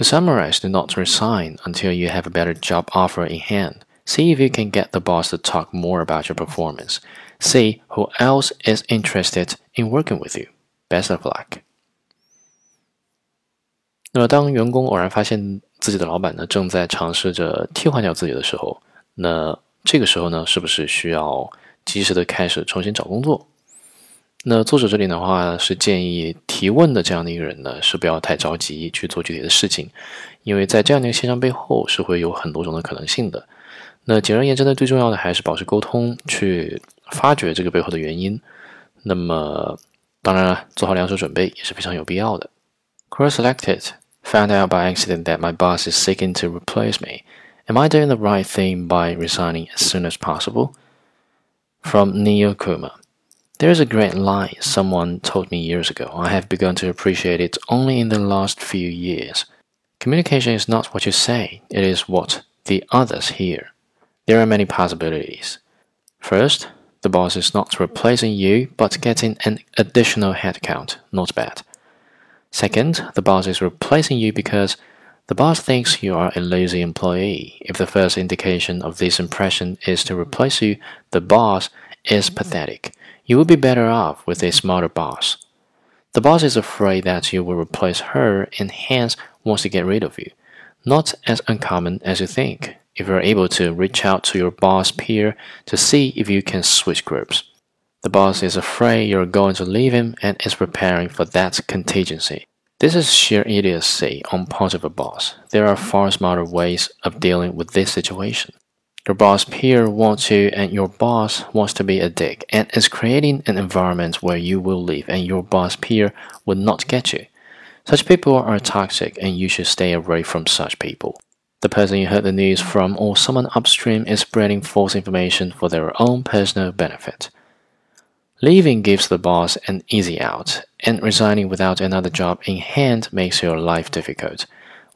To summarize, do not resign until you have a better job offer in hand. See if you can get the boss to talk more about your performance. See who else is interested in working with you. Best of luck. 那么，当员工偶然发现自己的老板呢正在尝试着替换掉自己的时候，那这个时候呢，是不是需要及时的开始重新找工作？那作者这里的话是建议 提问的这样的一个人呢，是不要太着急去做具体的事情，因为在这样的一个现象背后是会有很多种的可能性的。那简而言之呢，最重要的还是保持沟通，去发掘这个背后的原因。那么，当然了，做好两手准备也是非常有必要的。Cross selected. Found out by accident that my boss is seeking to replace me. Am I doing the right thing by resigning as soon as possible? From Neil Kuma. There is a great line someone told me years ago. I have begun to appreciate it only in the last few years. Communication is not what you say, it is what the others hear. There are many possibilities. First, the boss is not replacing you but getting an additional headcount. Not bad. Second, the boss is replacing you because the boss thinks you are a lazy employee. If the first indication of this impression is to replace you, the boss is pathetic. You would be better off with a smarter boss. The boss is afraid that you will replace her and hence wants to get rid of you. Not as uncommon as you think if you're able to reach out to your boss peer to see if you can switch groups. The boss is afraid you're going to leave him and is preparing for that contingency. This is sheer idiocy on part of a boss. There are far smarter ways of dealing with this situation. Your boss peer wants you and your boss wants to be a dick and is creating an environment where you will leave and your boss peer will not get you. Such people are toxic and you should stay away from such people. The person you heard the news from or someone upstream is spreading false information for their own personal benefit. Leaving gives the boss an easy out, and resigning without another job in hand makes your life difficult.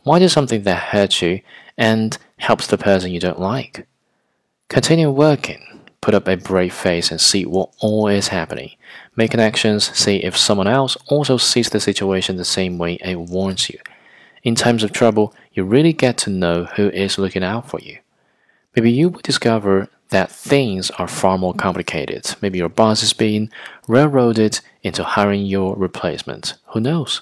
Why do something that hurts you and helps the person you don't like? Continue working, put up a brave face and see what all is happening. Make connections, see if someone else also sees the situation the same way and warns you. In times of trouble, you really get to know who is looking out for you. Maybe you will discover that things are far more complicated. Maybe your boss is being railroaded into hiring your replacement. Who knows?